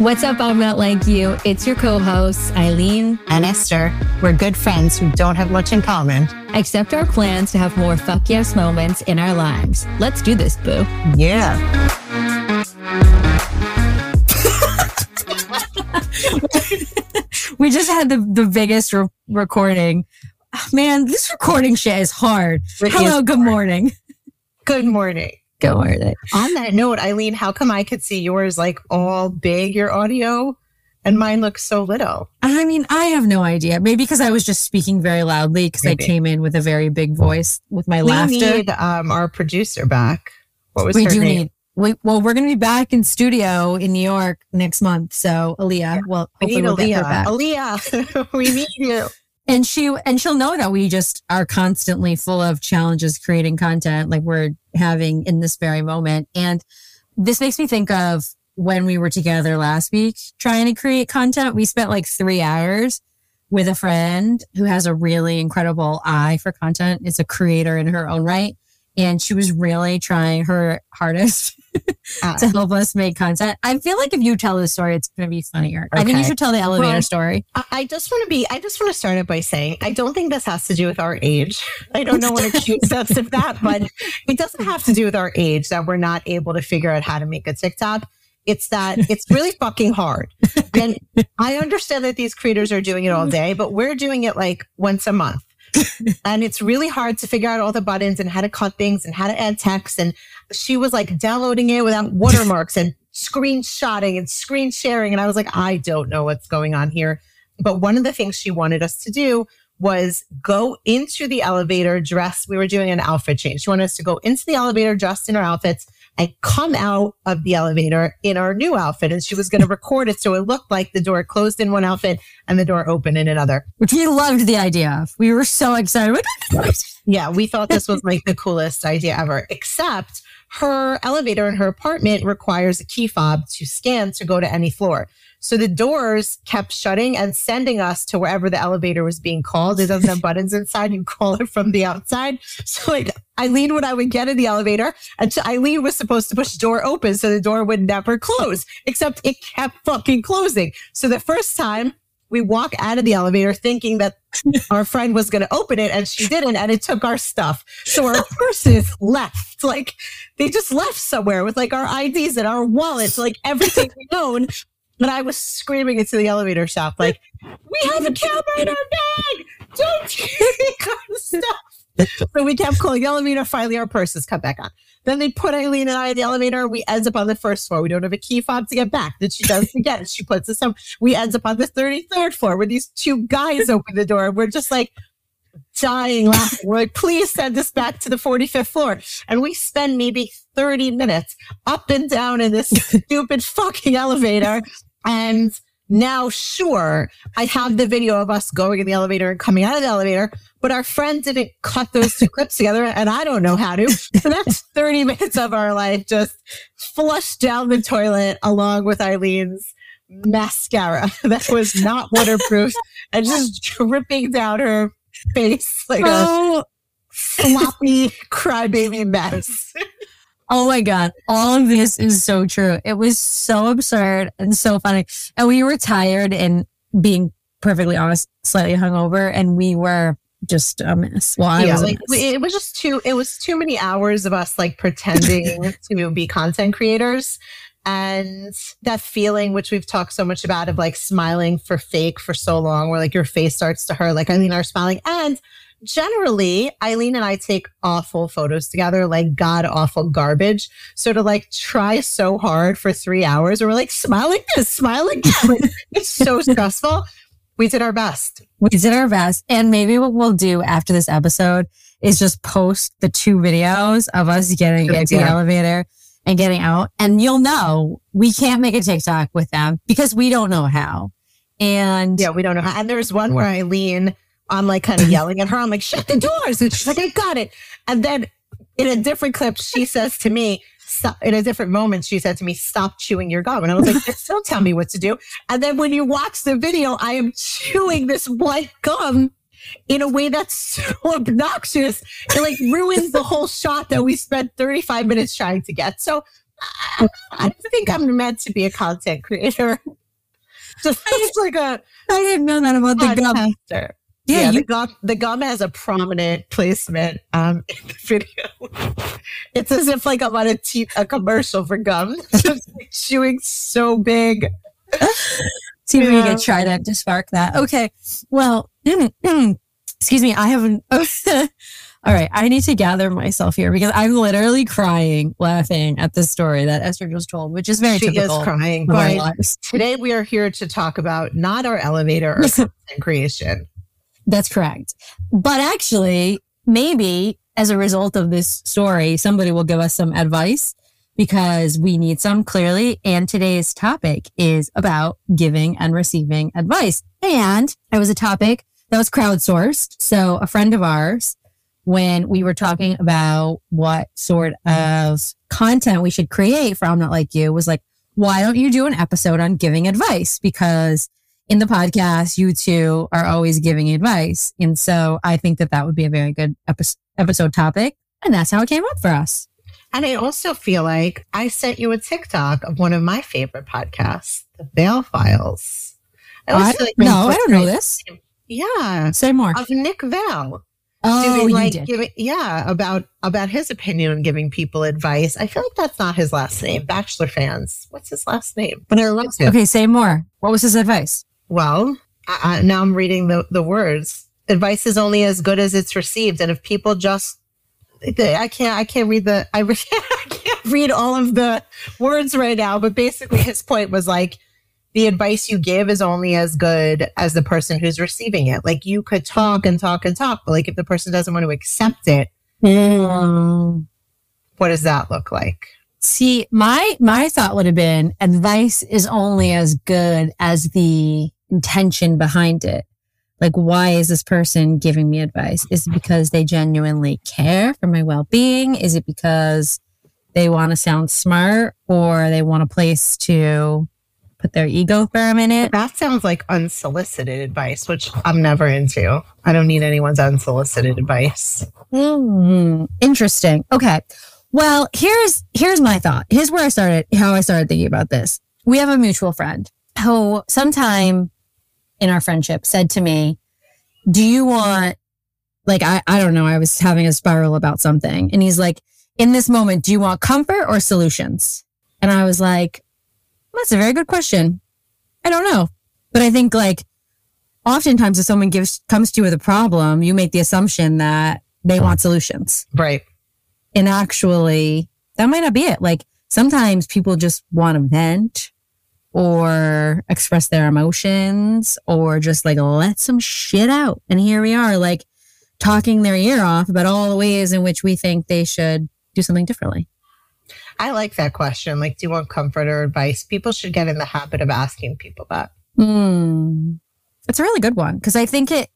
What's up? I'm not like you. It's your co hosts, Eileen and Esther. We're good friends who don't have much in common. Except our plans to have more fuck yes moments in our lives. Let's do this, boo. Yeah. we just had the, the biggest re- recording. Man, this recording shit is hard. It Hello, is good hard. morning. Good morning. Good morning. On that note, Eileen, how come I could see yours like all big, your audio, and mine looks so little? I mean, I have no idea. Maybe because I was just speaking very loudly because I came in with a very big voice with my we laughter. We need um, our producer back. What was we her do name? need. We, well, we're going to be back in studio in New York next month. So, Aaliyah, well, we need we'll Aaliyah. Aaliyah, we need you and she and she'll know that we just are constantly full of challenges creating content like we're having in this very moment. And this makes me think of when we were together last week trying to create content we spent like three hours with a friend who has a really incredible eye for content. Is a creator in her own right and she was really trying her hardest to ah. help us make content. I feel like if you tell the story, it's going to be funnier. Okay. I think you should tell the elevator well, story. I just want to be, I just want to start it by saying, I don't think this has to do with our age. I don't know what accuse us of that, but it doesn't have to do with our age that we're not able to figure out how to make a TikTok. It's that it's really fucking hard. And I understand that these creators are doing it all mm-hmm. day, but we're doing it like once a month. and it's really hard to figure out all the buttons and how to cut things and how to add text. And she was like downloading it without watermarks and screenshotting and screen sharing. And I was like, I don't know what's going on here. But one of the things she wanted us to do was go into the elevator dressed. We were doing an outfit change. She wanted us to go into the elevator dressed in our outfits and come out of the elevator in our new outfit. And she was going to record it so it looked like the door closed in one outfit and the door opened in another. Which we loved the idea of. We were so excited. Oh yeah, we thought this was like the coolest idea ever, except her elevator in her apartment requires a key fob to scan to go to any floor. So the doors kept shutting and sending us to wherever the elevator was being called. It doesn't have buttons inside. You call it from the outside. So like Eileen, when I would get in the elevator, and Eileen was supposed to push the door open so the door would never close, except it kept fucking closing. So the first time we walk out of the elevator thinking that our friend was going to open it and she didn't and it took our stuff. So our purses left. Like they just left somewhere with like our ids and our wallets like everything we own and i was screaming into the elevator shop like we have a camera in our bag! Don't take our stuff so we kept calling the elevator finally our purses come back on then they put Eileen and I in the elevator. We end up on the first floor. We don't have a key fob to get back. Then she does again. She puts us up. We end up on the 33rd floor where these two guys open the door. We're just like dying laughing. We're like, please send us back to the 45th floor. And we spend maybe 30 minutes up and down in this stupid fucking elevator. And now, sure, I have the video of us going in the elevator and coming out of the elevator, but our friend didn't cut those two clips together, and I don't know how to. So that's 30 minutes of our life just flushed down the toilet along with Eileen's mascara that was not waterproof and just dripping down her face like oh. a floppy crybaby mess. Oh my God. All of this is so true. It was so absurd and so funny. And we were tired and being perfectly honest, slightly hungover and we were just a mess. Well, yeah, like it was just too, it was too many hours of us like pretending to be content creators. And that feeling, which we've talked so much about of like smiling for fake for so long, where like your face starts to hurt, like I mean, are smiling and generally Eileen and I take awful photos together, like god awful garbage. So to like try so hard for three hours, where we're like smiling this, smiling. it's so stressful. We did our best. We did our best. And maybe what we'll do after this episode is just post the two videos of us getting Good into idea. the elevator and getting out. And you'll know we can't make a TikTok with them because we don't know how. And yeah, we don't know how. And there's one where Eileen I'm like kind of yelling at her. I'm like, shut the doors. And she's like, I got it. And then in a different clip, she says to me, Stop. in a different moment, she said to me, stop chewing your gum. And I was like, don't tell me what to do. And then when you watch the video, I am chewing this white gum in a way that's so obnoxious. It like ruins the whole shot that we spent 35 minutes trying to get. So I, I don't think I'm meant to be a content creator. Just like a I didn't know that about the gum. Yeah, Yeah, the gum the gum has a prominent placement um in the video. It's as if like I'm on a, t- a commercial for gum. Just like chewing so big. see if we Yeah. can get Trident to spark that. Okay. Well, excuse me. I haven't. All right. I need to gather myself here because I'm literally crying, laughing at the story that Esther just told, which is very She typical is crying. of our lives. today we are here to talk about not our elevator or creation. That's correct. But actually, maybe as a result of this story, somebody will give us some advice because we need some clearly. And today's topic is about giving and receiving advice. And it was a topic that was crowdsourced. So a friend of ours, when we were talking about what sort of content we should create for I'm Not Like You, was like, why don't you do an episode on giving advice? Because in the podcast, you two are always giving advice. And so I think that that would be a very good epi- episode topic. And that's how it came up for us. And I also feel like I sent you a TikTok of one of my favorite podcasts, the Viall Files. I always I, like no, I don't know portray- this. Yeah, Say more. of Nick Val. Oh, doing you like did. giving yeah about about his opinion on giving people advice. I feel like that's not his last name. Bachelor fans, what's his last name? But I love him. Okay, say more. What was his advice? Well, I, now I'm reading the the words. Advice is only as good as it's received, and if people just I can't I can't read the I, re- I can't read all of the words right now. But basically, his point was like the advice you give is only as good as the person who's receiving it. Like you could talk and talk and talk, but like if the person doesn't want to accept it, Mm. what does that look like? See, my my thought would have been advice is only as good as the intention behind it. Like, why is this person giving me advice? Is it because they genuinely care for my well being? Is it because they want to sound smart or they want a place to put their ego firm in it? That sounds like unsolicited advice, which I'm never into. I don't need anyone's unsolicited advice. Hmm, interesting. Okay. Well, here's here's my thought. Here's where I started, how I started thinking about this. We have a mutual friend who sometime in our friendship said to me, Do you want like I, I don't know, I was having a spiral about something. And he's like, in this moment, do you want comfort or solutions? And I was like, that's a very good question. I don't know. But I think like oftentimes if someone gives comes to you with a problem, you make the assumption that they want solutions. Right. And actually, that might not be it. Like sometimes people just want to vent or express their emotions or just like let some shit out. And here we are, like talking their ear off about all the ways in which we think they should do something differently. I like that question. Like, do you want comfort or advice? People should get in the habit of asking people that. Hmm. It's a really good one because I think it,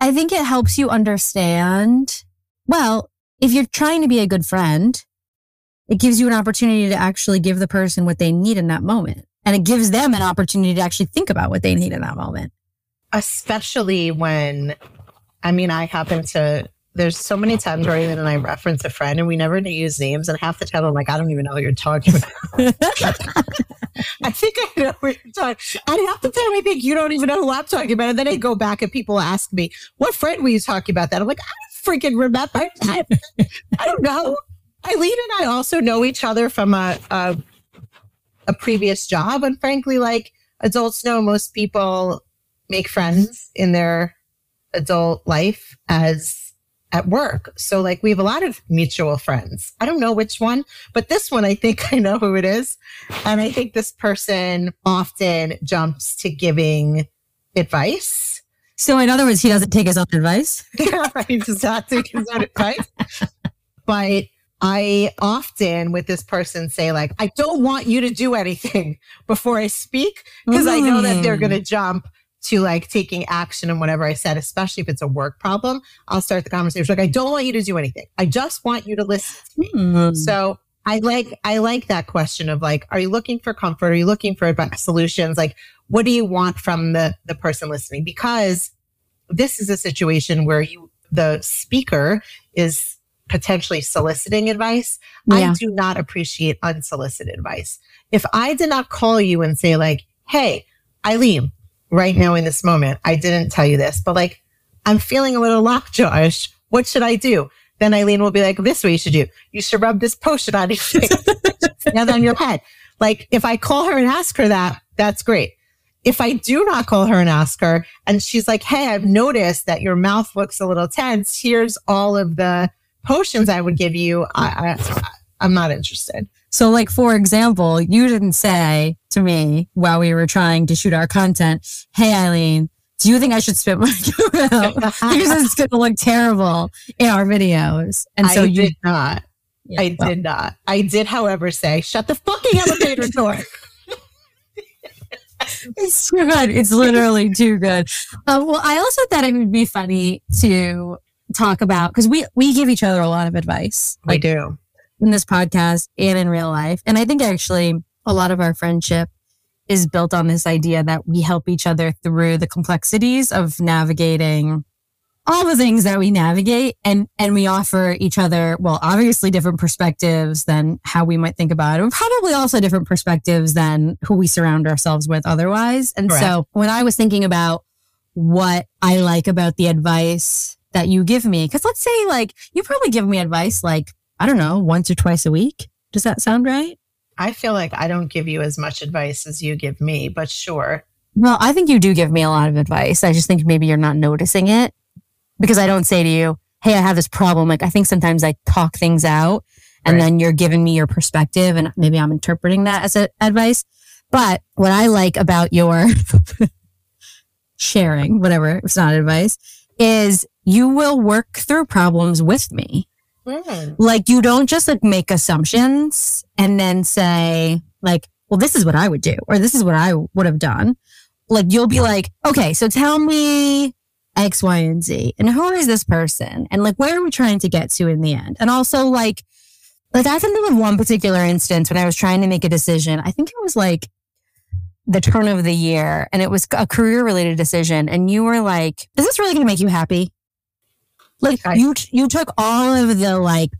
I think it helps you understand. Well, if you're trying to be a good friend, it gives you an opportunity to actually give the person what they need in that moment. And it gives them an opportunity to actually think about what they need in that moment. Especially when, I mean, I happen to, there's so many times where even I reference a friend and we never use names. And half the time I'm like, I don't even know what you're talking about. I think I know what you're talking And half the time I think you don't even know who I'm talking about. And then I go back and people ask me, what friend were you talking about that? I'm like, I don't freaking remember. I, I don't know. Eileen and I also know each other from a, a a previous job. And frankly, like adults know most people make friends in their adult life as at work. So like we have a lot of mutual friends. I don't know which one, but this one I think I know who it is. And I think this person often jumps to giving advice. So in other words, he doesn't take his own advice. he does not take his own advice. But I often with this person say like, I don't want you to do anything before I speak because I know that they're Mm. going to jump to like taking action on whatever I said, especially if it's a work problem. I'll start the conversation like, I don't want you to do anything. I just want you to listen to me. Hmm. So I like I like that question of like, are you looking for comfort? Are you looking for advice, solutions? Like, what do you want from the the person listening? Because this is a situation where you, the speaker is potentially soliciting advice. Yeah. I do not appreciate unsolicited advice. If I did not call you and say like, Hey, Eileen, right now in this moment, I didn't tell you this, but like, I'm feeling a little lockjawish. What should I do? Then Eileen will be like, this way you should do. You should rub this potion on your face, and on your head. Like if I call her and ask her that, that's great. If I do not call her and ask her and she's like, Hey, I've noticed that your mouth looks a little tense. Here's all of the potions I would give you. I, I I'm not interested. So, like, for example, you didn't say to me while we were trying to shoot our content, Hey, Eileen, do you think I should spit my gum out? because it's going to look terrible in our videos. And so I you did not. Yeah, I well. did not. I did, however, say, shut the fucking elevator door. It's too good. It's literally too good. Uh, well, I also thought it would be funny to talk about because we we give each other a lot of advice, I like do. in this podcast and in real life, and I think actually a lot of our friendship is built on this idea that we help each other through the complexities of navigating all the things that we navigate and and we offer each other well obviously different perspectives than how we might think about it and probably also different perspectives than who we surround ourselves with otherwise and Correct. so when i was thinking about what i like about the advice that you give me because let's say like you probably give me advice like i don't know once or twice a week does that sound right I feel like I don't give you as much advice as you give me, but sure. Well, I think you do give me a lot of advice. I just think maybe you're not noticing it because I don't say to you, Hey, I have this problem. Like, I think sometimes I talk things out and Right. then you're giving me your perspective and maybe I'm interpreting that as a, advice. But what I like about your sharing, whatever, it's not advice, is you will work through problems with me. Mm. like you don't just like make assumptions and then say like well this is what i would do or this is what i would have done. Like you'll be like okay so tell me x y and z. And who is this person? And like where are we trying to get to in the end? And also like like i can think of one particular instance when i was trying to make a decision i think it was like the turn of the year and it was a career related decision and you were like is this really going to make you happy. Like I- you you took all of the like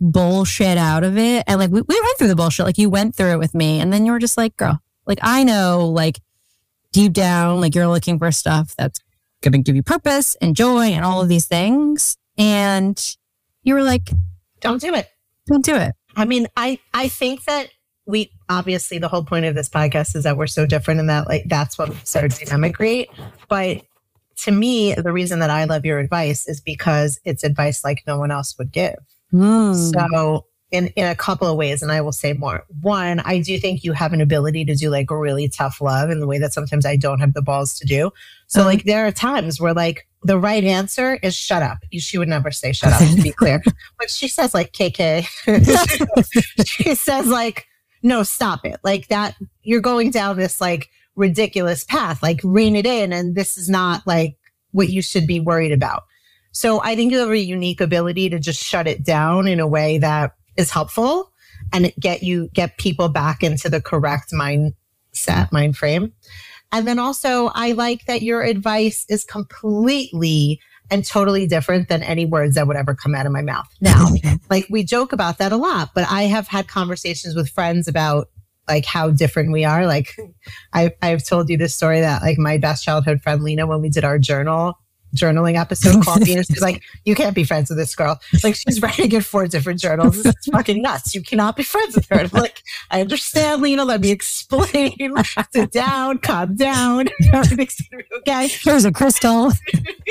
bullshit out of it and like we, we went through the bullshit. Like you went through it with me and then you were just like girl like i know like deep down like you're looking for stuff that's gonna give you purpose and joy and all of these things and you were like Don't do it. don't do it. I mean, I I think that we obviously the whole point of this podcast is that we're so different and that like that's what makes our dynamic great. But to me, the reason that I love your advice is because it's advice like no one else would give. Hmm. So in in a couple of ways, and I will say more. One, I do think you have an ability to do like really tough love in the way that sometimes I don't have the balls to do. So Mhm. like there are times where like the right answer is shut up. She would never say shut up to be clear. But she says like KK. she says like no stop it. Like that you're going down this like ridiculous path. Like rein it in and this is not like what you should be worried about. So I think you have a unique ability to just shut it down in a way that is helpful and get you get people back into the correct mindset, mind frame. And then also I like that your advice is completely and totally different than any words that would ever come out of my mouth. Now, like we joke about that a lot, but I have had conversations with friends about like how different we are. Like I, I've told you this story that like my best childhood friend Lena, when we did our journal journaling episode called and she's like, you can't be friends with this girl. Like she's writing in four different journals. This is fucking nuts. You cannot be friends with her. I'm like, I understand, Lena. Let me explain. Sit down, calm down. Everything's gonna be okay here's a crystal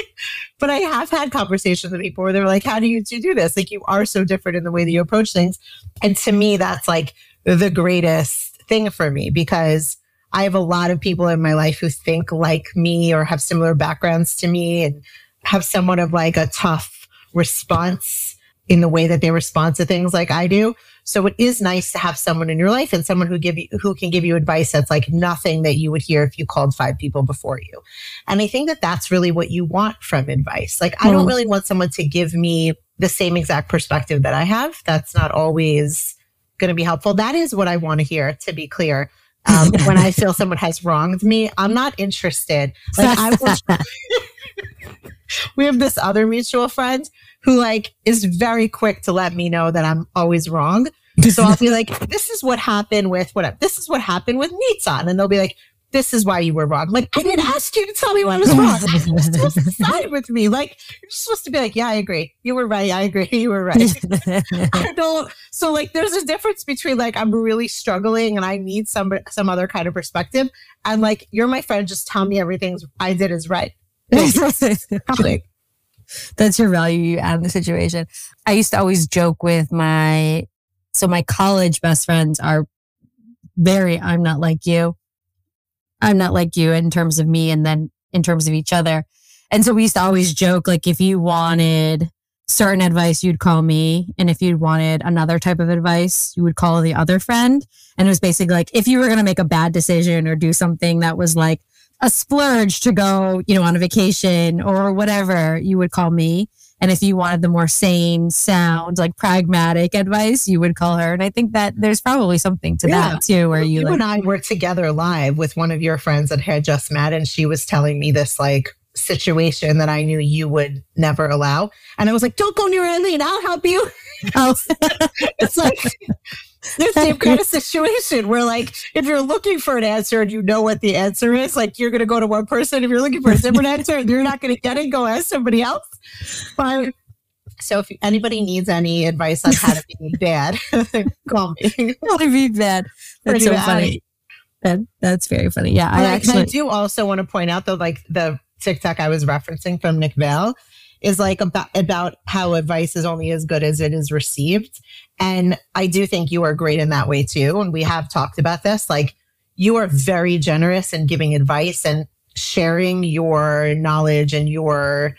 but I have had conversations with people where they're like, how do you two do this? Like, you are so different in the way that you approach things. And to me, that's like the greatest thing for me because I have a lot of people in my life who think like me or have similar backgrounds to me and have somewhat of like a tough response in the way that they respond to things like I do. So it is nice to have someone in your life and someone who give you who can give you advice that's like nothing that you would hear if you called five people before you. And I think that that's really what you want from advice. Like, I don't Mm. really want someone to give me the same exact perspective that I have. That's not always going to be helpful. That is what I want to hear, to be clear. Um, when I feel someone has wronged me, I'm not interested. Like, I will, we have this other mutual friend who like is very quick to let me know that I'm always wrong. So I'll be like, this is what happened with whatever. This is what happened with Nitsan. And they'll be like, this is why you were wrong. Like, I didn't ask you to tell me why I was wrong. You're supposed to side with me. Like, you're supposed to be like, yeah, I agree. You were right. I agree. You were right. I don't. So, like, there's a difference between like I'm really struggling and I need some some other kind of perspective, and like you're my friend. Just tell me everything I did is right. That's your value you add in the situation. I used to always joke with my so my college best friends are very I'm not like you. I'm not like you in terms of me and then in terms of each other. And so we used to always joke like if you wanted certain advice, you'd call me. And if you wanted another type of advice, you would call the other friend. And it was basically like if you were going to make a bad decision or do something that was like a splurge to go, you know, on a vacation or whatever, you would call me. And if you wanted the more sane, sound, like pragmatic advice, you would call her. And I think that there's probably something to yeah. that too, where you, you like, and I were together live with one of your friends that had just met, and she was telling me this like situation that I knew you would never allow. And I was like, don't go near Eileen, I'll help you. Oh, it's like the same kind of situation where like if you're looking for an answer and you know what the answer is, like you're gonna go to one person. If you're looking for a different answer and you're not gonna get it, go ask somebody else. But so if anybody needs any advice on how to be bad, call me. How to be bad. That's Pretty so bad. funny. That, that's very funny. Yeah, I actually I do also want to point out though, like the TikTok I was referencing from Nick Viall is like about about how advice is only as good as it is received. And I do think you are great in that way too. And we have talked about this. Like you are very generous in giving advice and sharing your knowledge and your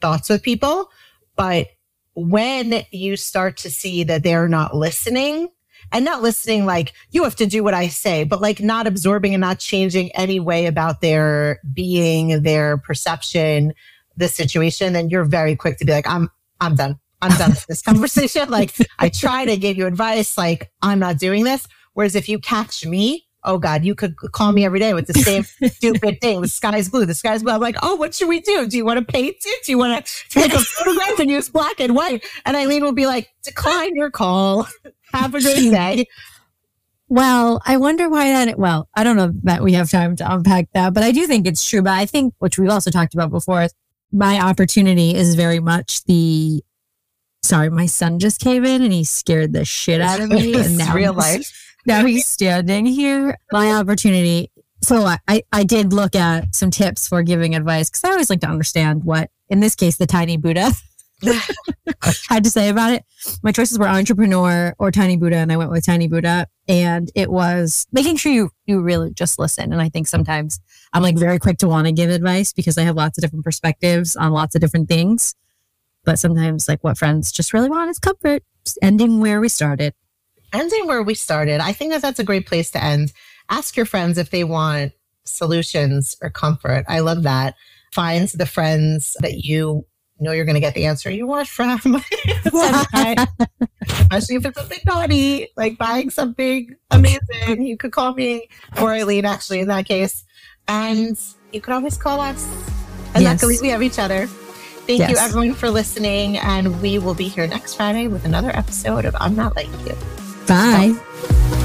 thoughts with people. But when you start to see that they're not listening, and not listening like you have to do what I say, but like not absorbing and not changing any way about their being, their perception, the situation, then you're very quick to be like, I'm I'm done. I'm done with this conversation. like I tried, I gave you advice, like I'm not doing this. Whereas if you catch me, oh God, you could call me every day with the same stupid thing. The sky's blue. The sky's blue. I'm like, oh, what should we do? Do you want to paint it? Do you want to take a photograph and use black and white? And Eileen will be like, decline your call. Have a good day. Well, I wonder why that. Well, I don't know that we have time to unpack that, but I do think it's true. But I think, which we've also talked about before, my opportunity is very much the. Sorry, my son just came in and he scared the shit out of me. and now real life. Now he's standing here. My opportunity. So I, I did look at some tips for giving advice because I always like to understand what, in this case, the tiny Buddha had to say about it. My choices were entrepreneur or tiny Buddha, and I went with tiny Buddha. And it was making sure you you really just listen. And I think sometimes I'm like very quick to want to give advice because I have lots of different perspectives on lots of different things. But sometimes, like what friends just really want is comfort. Just ending where we started. Ending where we started. I think that that's a great place to end. Ask your friends if they want solutions or comfort. I love that. Find the friends that you know you're going to get the answer you want from. Especially if it's something naughty, like buying something amazing. You could call me or Eileen, actually, in that case. And you could always call us. And yes. luckily, we have each other. Thank yes. you, everyone, for listening. And we will be here next Friday with another episode of I'm Not Like You. Bye. Bye.